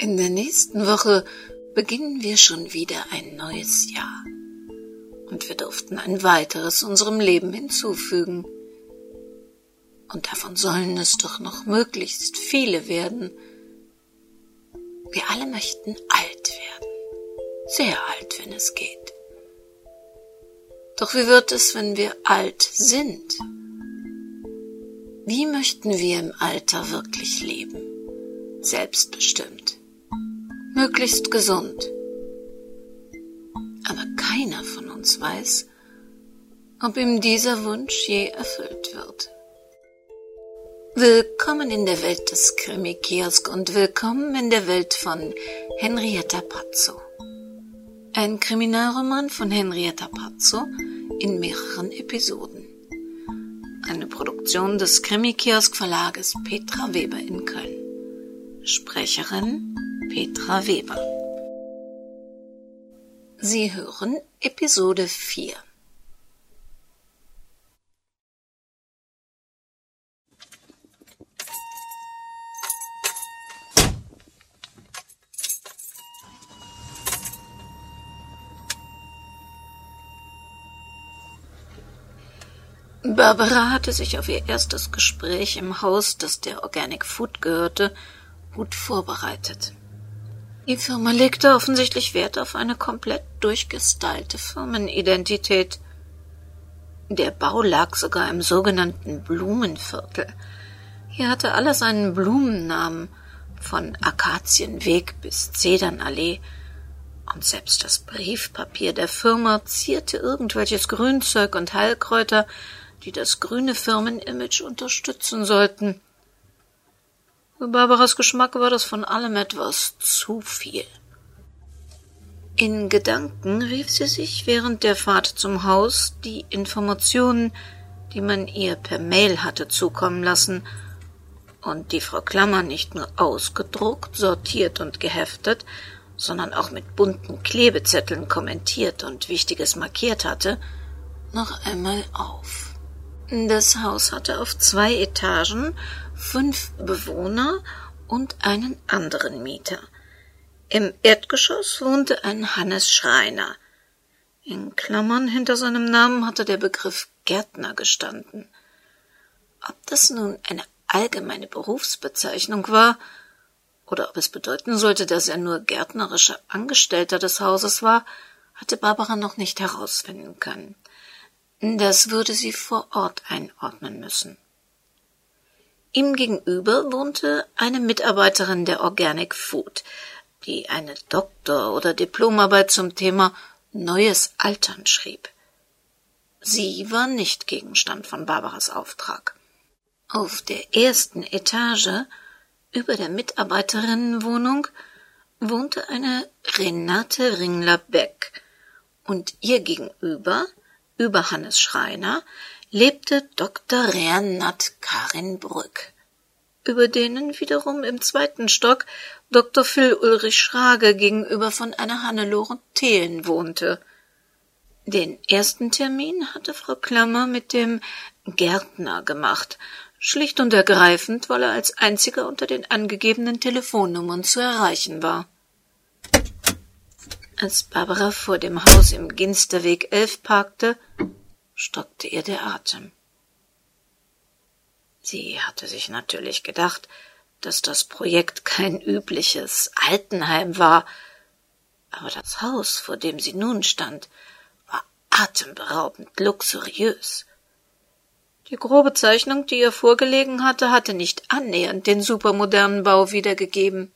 In der nächsten Woche beginnen wir schon wieder ein neues Jahr. Und wir durften ein weiteres unserem Leben hinzufügen. Und davon sollen es doch noch möglichst viele werden. Wir alle möchten alt werden. Sehr alt, wenn es geht. Doch wie wird es, wenn wir alt sind? Wie möchten wir im Alter wirklich leben? Selbstbestimmt möglichst gesund. Aber keiner von uns weiß, ob ihm dieser Wunsch je erfüllt wird. Willkommen in der Welt des Krimi-Kiosk und willkommen in der Welt von Henrietta Pazzo. Ein Kriminalroman von Henrietta Pazzo in mehreren Episoden. Eine Produktion des Krimi-Kiosk Verlages Petra Weber in Köln. Sprecherin Petra Weber. Sie hören Episode 4. Barbara hatte sich auf ihr erstes Gespräch im Haus, das der Organic Food gehörte, gut vorbereitet. Die Firma legte offensichtlich Wert auf eine komplett durchgestylte Firmenidentität. Der Bau lag sogar im sogenannten Blumenviertel. Hier hatte alles einen Blumennamen, von Akazienweg bis Zedernallee, und selbst das Briefpapier der Firma zierte irgendwelches Grünzeug und Heilkräuter, die das grüne Firmenimage unterstützen sollten. Für Barbaras Geschmack war das von allem etwas zu viel. In Gedanken rief sie sich während der Fahrt zum Haus die Informationen, die man ihr per Mail hatte zukommen lassen und die Frau Klammer nicht nur ausgedruckt, sortiert und geheftet, sondern auch mit bunten Klebezetteln kommentiert und Wichtiges markiert hatte, noch einmal auf. Das Haus hatte auf zwei Etagen fünf Bewohner und einen anderen Mieter. Im Erdgeschoss wohnte ein Hannes Schreiner. In Klammern hinter seinem Namen hatte der Begriff Gärtner gestanden. Ob das nun eine allgemeine Berufsbezeichnung war, oder ob es bedeuten sollte, dass er nur gärtnerischer Angestellter des Hauses war, hatte Barbara noch nicht herausfinden können. Das würde sie vor Ort einordnen müssen. Ihm gegenüber wohnte eine Mitarbeiterin der Organic Food, die eine Doktor- oder Diplomarbeit zum Thema Neues Altern schrieb. Sie war nicht Gegenstand von Barbaras Auftrag. Auf der ersten Etage über der Mitarbeiterinnenwohnung wohnte eine Renate Ringler-Beck und ihr gegenüber über Hannes Schreiner lebte Dr. Rernat Karin Brück, über denen wiederum im zweiten Stock Dr. Phil Ulrich Schrage gegenüber von einer Hannelore Thelen wohnte. Den ersten Termin hatte Frau Klammer mit dem Gärtner gemacht, schlicht und ergreifend, weil er als einziger unter den angegebenen Telefonnummern zu erreichen war. Als Barbara vor dem Haus im Ginsterweg 11 parkte, stockte ihr der Atem. Sie hatte sich natürlich gedacht, dass das Projekt kein übliches Altenheim war, aber das Haus, vor dem sie nun stand, war atemberaubend luxuriös. Die grobe Zeichnung, die ihr vorgelegen hatte, hatte nicht annähernd den supermodernen Bau wiedergegeben.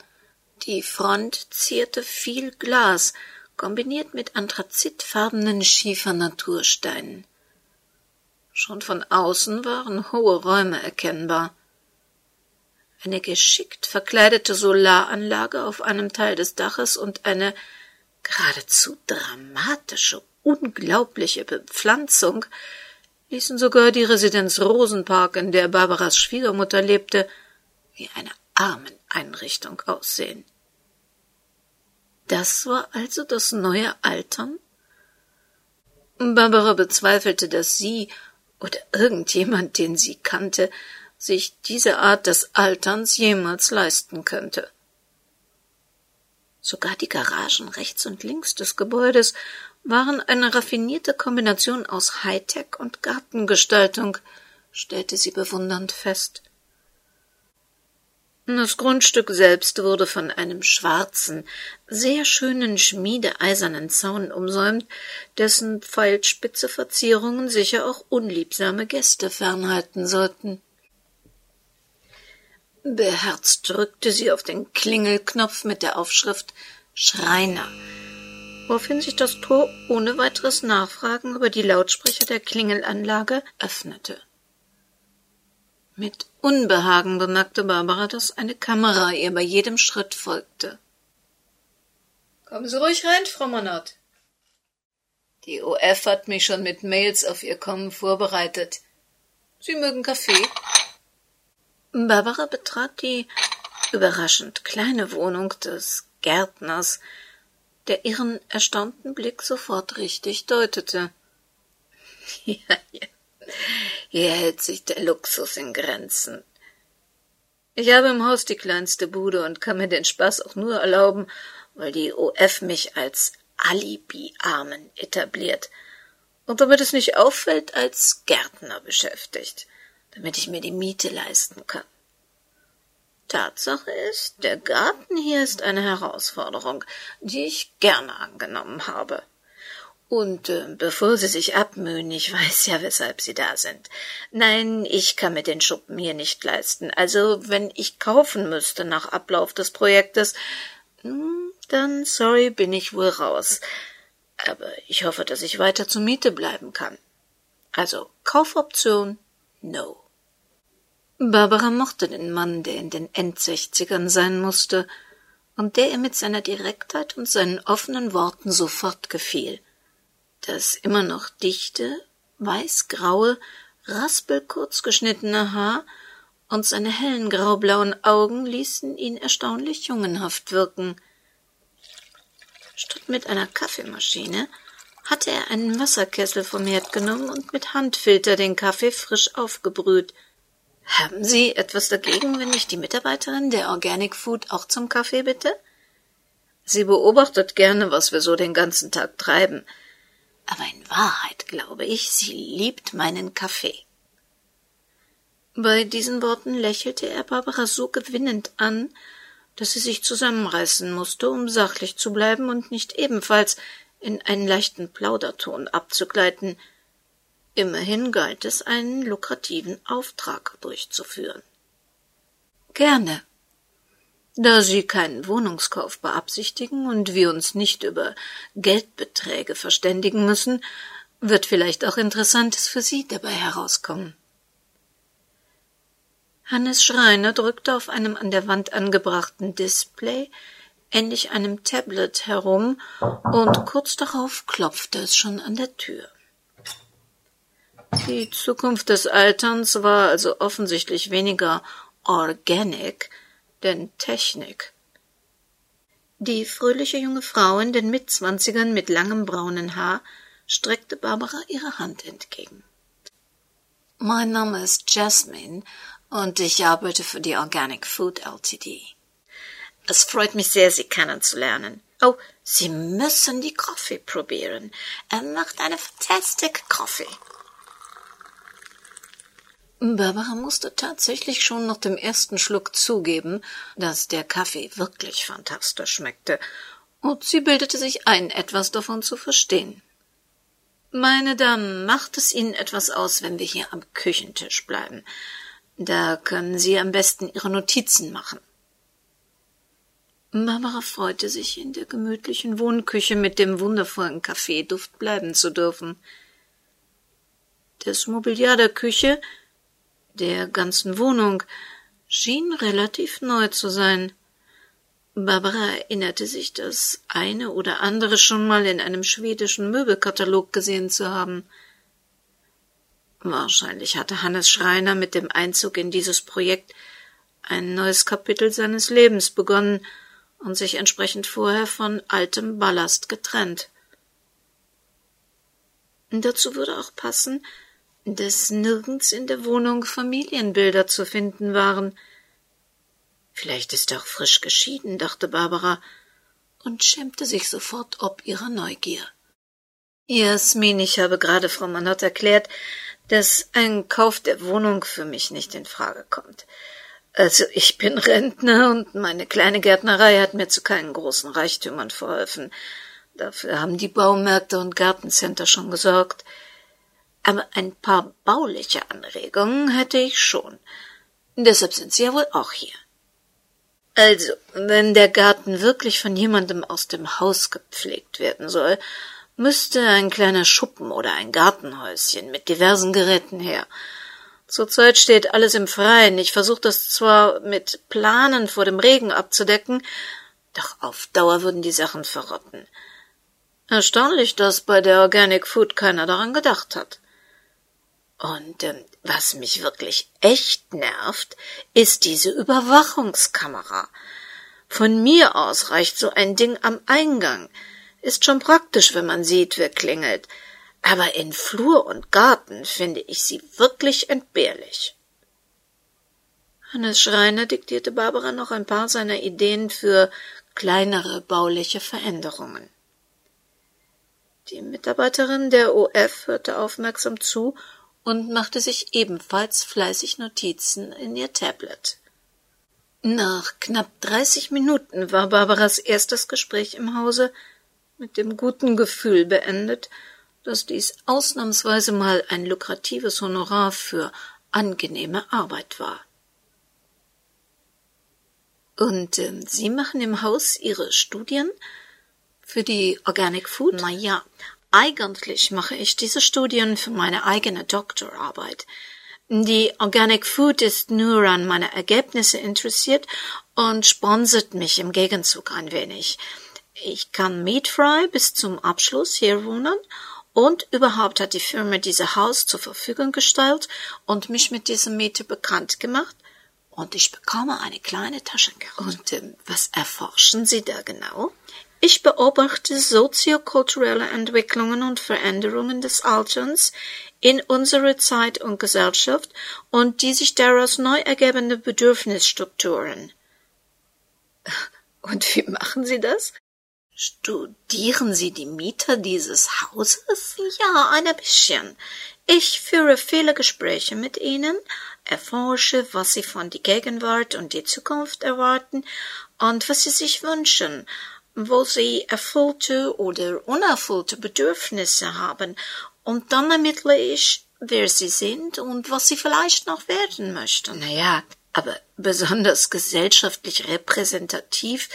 Die Front zierte viel Glas, kombiniert mit anthrazitfarbenen Schiefernatursteinen. Schon von außen waren hohe Räume erkennbar. Eine geschickt verkleidete Solaranlage auf einem Teil des Daches und eine geradezu dramatische, unglaubliche Bepflanzung ließen sogar die Residenz Rosenpark, in der Barbaras Schwiegermutter lebte, wie eine Armeneinrichtung aussehen. Das war also das neue Altern? Barbara bezweifelte, dass sie oder irgendjemand, den sie kannte, sich diese Art des Alterns jemals leisten könnte. Sogar die Garagen rechts und links des Gebäudes waren eine raffinierte Kombination aus Hightech und Gartengestaltung, stellte sie bewundernd fest. Das Grundstück selbst wurde von einem schwarzen, sehr schönen schmiedeeisernen Zaun umsäumt, dessen pfeilspitze Verzierungen sicher auch unliebsame Gäste fernhalten sollten. Beherzt drückte sie auf den Klingelknopf mit der Aufschrift Schreiner, woraufhin sich das Tor ohne weiteres Nachfragen über die Lautsprecher der Klingelanlage öffnete. Mit Unbehagen bemerkte Barbara, dass eine Kamera ihr bei jedem Schritt folgte. Kommen Sie ruhig rein, Frau Monat. Die OF hat mich schon mit Mails auf Ihr Kommen vorbereitet. Sie mögen Kaffee? Barbara betrat die überraschend kleine Wohnung des Gärtners, der ihren erstaunten Blick sofort richtig deutete. Ja, ja. Hier hält sich der Luxus in Grenzen. Ich habe im Haus die kleinste Bude und kann mir den Spaß auch nur erlauben, weil die OF mich als Alibi-Armen etabliert und damit es nicht auffällt, als Gärtner beschäftigt damit ich mir die Miete leisten kann. Tatsache ist, der Garten hier ist eine Herausforderung, die ich gerne angenommen habe. Und äh, bevor Sie sich abmühen, ich weiß ja, weshalb Sie da sind. Nein, ich kann mir den Schuppen hier nicht leisten. Also, wenn ich kaufen müsste nach Ablauf des Projektes, hm, dann sorry, bin ich wohl raus. Aber ich hoffe, dass ich weiter zur Miete bleiben kann. Also Kaufoption no. Barbara mochte den Mann, der in den Endsechzigern sein musste und der ihr mit seiner Direktheit und seinen offenen Worten sofort gefiel. Das immer noch dichte, weißgraue, raspelkurz geschnittene Haar und seine hellen graublauen Augen ließen ihn erstaunlich jungenhaft wirken. Statt mit einer Kaffeemaschine hatte er einen Wasserkessel vom Herd genommen und mit Handfilter den Kaffee frisch aufgebrüht – haben Sie etwas dagegen, wenn ich die Mitarbeiterin der Organic Food auch zum Kaffee bitte? Sie beobachtet gerne, was wir so den ganzen Tag treiben. Aber in Wahrheit glaube ich, sie liebt meinen Kaffee. Bei diesen Worten lächelte er Barbara so gewinnend an, dass sie sich zusammenreißen musste, um sachlich zu bleiben und nicht ebenfalls in einen leichten Plauderton abzugleiten, Immerhin galt es, einen lukrativen Auftrag durchzuführen. Gerne. Da Sie keinen Wohnungskauf beabsichtigen und wir uns nicht über Geldbeträge verständigen müssen, wird vielleicht auch Interessantes für Sie dabei herauskommen. Hannes Schreiner drückte auf einem an der Wand angebrachten Display ähnlich einem Tablet herum und kurz darauf klopfte es schon an der Tür. Die Zukunft des Alterns war also offensichtlich weniger organic, denn Technik. Die fröhliche junge Frau in den Mitzwanzigern mit langem braunen Haar streckte Barbara ihre Hand entgegen. Mein Name ist Jasmine und ich arbeite für die Organic Food Ltd. Es freut mich sehr, Sie kennenzulernen. Oh, Sie müssen die Kaffee probieren. Er macht eine fantastic Coffee. Barbara musste tatsächlich schon nach dem ersten Schluck zugeben, dass der Kaffee wirklich fantastisch schmeckte, und sie bildete sich ein, etwas davon zu verstehen. Meine Damen, macht es Ihnen etwas aus, wenn wir hier am Küchentisch bleiben. Da können Sie am besten Ihre Notizen machen. Barbara freute sich, in der gemütlichen Wohnküche mit dem wundervollen Kaffeeduft bleiben zu dürfen. Das Mobiliar der Küche der ganzen Wohnung schien relativ neu zu sein. Barbara erinnerte sich, das eine oder andere schon mal in einem schwedischen Möbelkatalog gesehen zu haben. Wahrscheinlich hatte Hannes Schreiner mit dem Einzug in dieses Projekt ein neues Kapitel seines Lebens begonnen und sich entsprechend vorher von altem Ballast getrennt. Dazu würde auch passen, dass nirgends in der Wohnung Familienbilder zu finden waren. Vielleicht ist er auch frisch geschieden, dachte Barbara, und schämte sich sofort ob ihrer Neugier. Jasmin, ich habe gerade Frau Manott erklärt, dass ein Kauf der Wohnung für mich nicht in Frage kommt. Also ich bin Rentner und meine kleine Gärtnerei hat mir zu keinen großen Reichtümern verholfen. Dafür haben die Baumärkte und Gartencenter schon gesorgt. Aber ein paar bauliche Anregungen hätte ich schon. Deshalb sind Sie ja wohl auch hier. Also, wenn der Garten wirklich von jemandem aus dem Haus gepflegt werden soll, müsste ein kleiner Schuppen oder ein Gartenhäuschen mit diversen Geräten her. Zurzeit steht alles im Freien. Ich versuche das zwar mit Planen vor dem Regen abzudecken, doch auf Dauer würden die Sachen verrotten. Erstaunlich, dass bei der Organic Food keiner daran gedacht hat. Und ähm, was mich wirklich echt nervt, ist diese Überwachungskamera. Von mir aus reicht so ein Ding am Eingang. Ist schon praktisch, wenn man sieht, wer klingelt aber in Flur und Garten finde ich sie wirklich entbehrlich. Hannes Schreiner diktierte Barbara noch ein paar seiner Ideen für kleinere bauliche Veränderungen. Die Mitarbeiterin der OF hörte aufmerksam zu und machte sich ebenfalls fleißig Notizen in ihr Tablet. Nach knapp dreißig Minuten war Barbaras erstes Gespräch im Hause mit dem guten Gefühl beendet, dass dies ausnahmsweise mal ein lukratives Honorar für angenehme Arbeit war. Und äh, Sie machen im Haus Ihre Studien für die Organic Food? Na ja, eigentlich mache ich diese Studien für meine eigene Doktorarbeit. Die Organic Food ist nur an meine Ergebnisse interessiert und sponsert mich im Gegenzug ein wenig. Ich kann mietfrei bis zum Abschluss hier wohnen und überhaupt hat die Firma dieses Haus zur Verfügung gestellt und mich mit diesem Miete bekannt gemacht. Und ich bekomme eine kleine Taschengeld. Und ähm, was erforschen Sie da genau? Ich beobachte soziokulturelle Entwicklungen und Veränderungen des Alterns in unserer Zeit und Gesellschaft und die sich daraus neu ergebende Bedürfnisstrukturen. Und wie machen Sie das? Studieren Sie die Mieter dieses Hauses? Ja, ein bisschen. Ich führe viele Gespräche mit ihnen, erforsche, was sie von die Gegenwart und die Zukunft erwarten und was sie sich wünschen, wo sie erfüllte oder unerfüllte Bedürfnisse haben, und dann ermittle ich, wer sie sind und was sie vielleicht noch werden möchten. Naja, aber besonders gesellschaftlich repräsentativ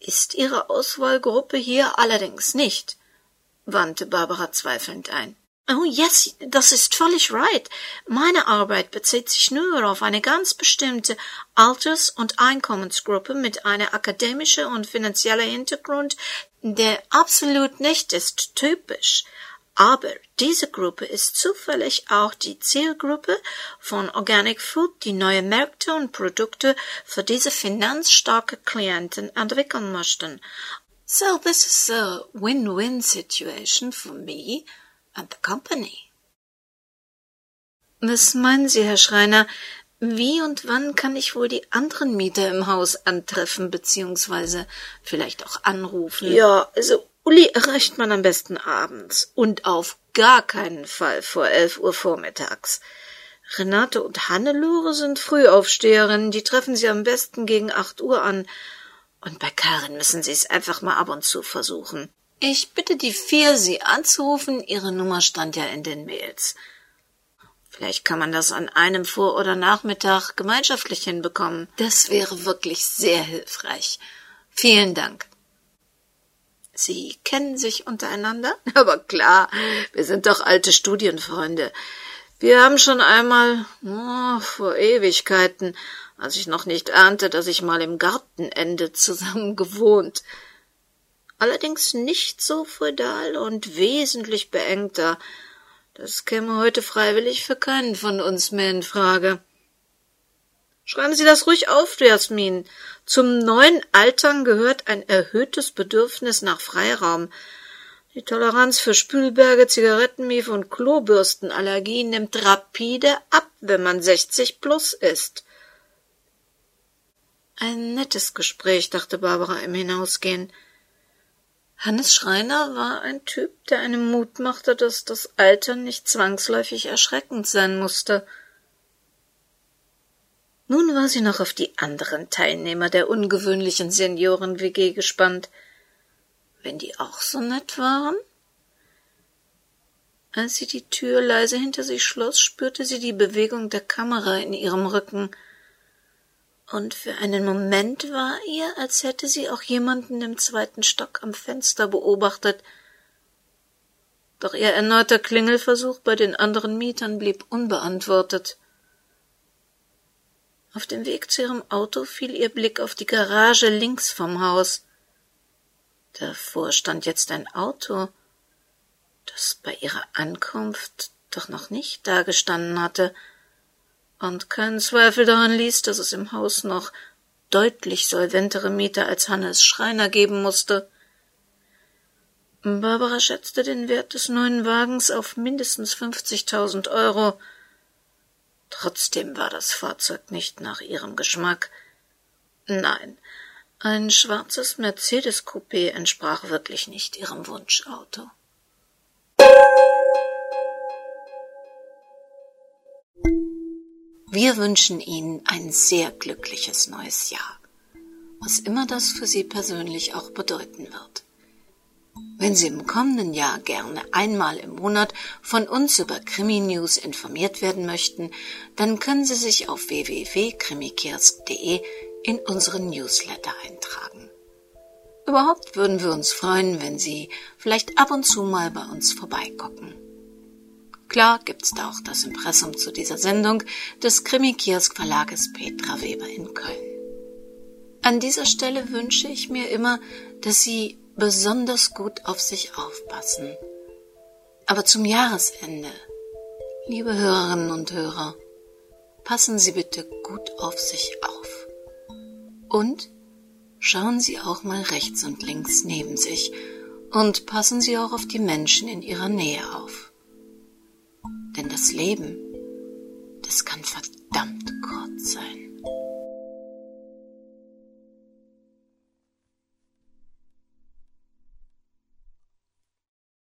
ist Ihre Auswahlgruppe hier allerdings nicht, wandte Barbara zweifelnd ein. Oh yes, das ist völlig right. Meine Arbeit bezieht sich nur auf eine ganz bestimmte Alters- und Einkommensgruppe mit einer akademischen und finanzieller Hintergrund, der absolut nicht ist typisch. Aber diese Gruppe ist zufällig auch die Zielgruppe von Organic Food, die neue Märkte und Produkte für diese finanzstarke Klienten entwickeln möchten. So this is a win-win situation for me and the company. Was meinen Sie, Herr Schreiner? Wie und wann kann ich wohl die anderen Mieter im Haus antreffen beziehungsweise vielleicht auch anrufen? Ja, also Uli erreicht man am besten abends und auf gar keinen Fall vor elf Uhr vormittags. Renate und Hannelore sind Frühaufsteherinnen, die treffen sie am besten gegen acht Uhr an. Und bei Karin müssen sie es einfach mal ab und zu versuchen. Ich bitte die vier, sie anzurufen. Ihre Nummer stand ja in den Mails. Vielleicht kann man das an einem Vor- oder Nachmittag gemeinschaftlich hinbekommen. Das wäre wirklich sehr hilfreich. Vielen Dank. Sie kennen sich untereinander? Aber klar, wir sind doch alte Studienfreunde. Wir haben schon einmal, oh, vor Ewigkeiten, als ich noch nicht ahnte, dass ich mal im Gartenende zusammen gewohnt. Allerdings nicht so feudal und wesentlich beengter. Das käme heute freiwillig für keinen von uns mehr in Frage. Schreiben Sie das ruhig auf, Jasmin. Zum neuen Altern gehört ein erhöhtes Bedürfnis nach Freiraum. Die Toleranz für Spülberge, Zigarettenmief und Klobürstenallergie nimmt rapide ab, wenn man 60 plus ist. Ein nettes Gespräch, dachte Barbara im Hinausgehen. Hannes Schreiner war ein Typ, der einem Mut machte, dass das Alter nicht zwangsläufig erschreckend sein musste. Nun war sie noch auf die anderen Teilnehmer der ungewöhnlichen Senioren-WG gespannt. Wenn die auch so nett waren? Als sie die Tür leise hinter sich schloss, spürte sie die Bewegung der Kamera in ihrem Rücken – und für einen Moment war ihr, als hätte sie auch jemanden im zweiten Stock am Fenster beobachtet. Doch ihr erneuter Klingelversuch bei den anderen Mietern blieb unbeantwortet. Auf dem Weg zu ihrem Auto fiel ihr Blick auf die Garage links vom Haus. Davor stand jetzt ein Auto, das bei ihrer Ankunft doch noch nicht dagestanden hatte, und keinen Zweifel daran ließ, dass es im Haus noch deutlich solventere Mieter als Hannes Schreiner geben musste. Barbara schätzte den Wert des neuen Wagens auf mindestens fünfzigtausend Euro. Trotzdem war das Fahrzeug nicht nach ihrem Geschmack. Nein, ein schwarzes Mercedes-Coupé entsprach wirklich nicht ihrem Wunschauto. Wir wünschen Ihnen ein sehr glückliches neues Jahr, was immer das für Sie persönlich auch bedeuten wird. Wenn Sie im kommenden Jahr gerne einmal im Monat von uns über Krimi-News informiert werden möchten, dann können Sie sich auf www.krimikiosk.de in unseren Newsletter eintragen. Überhaupt würden wir uns freuen, wenn Sie vielleicht ab und zu mal bei uns vorbeigucken. Klar gibt's da auch das Impressum zu dieser Sendung des Krimi-Kiosk Verlages Petra Weber in Köln. An dieser Stelle wünsche ich mir immer, dass Sie besonders gut auf sich aufpassen. Aber zum Jahresende, liebe Hörerinnen und Hörer, passen Sie bitte gut auf sich auf. Und schauen Sie auch mal rechts und links neben sich und passen Sie auch auf die Menschen in Ihrer Nähe auf. Denn das Leben, das kann verdammt kurz sein.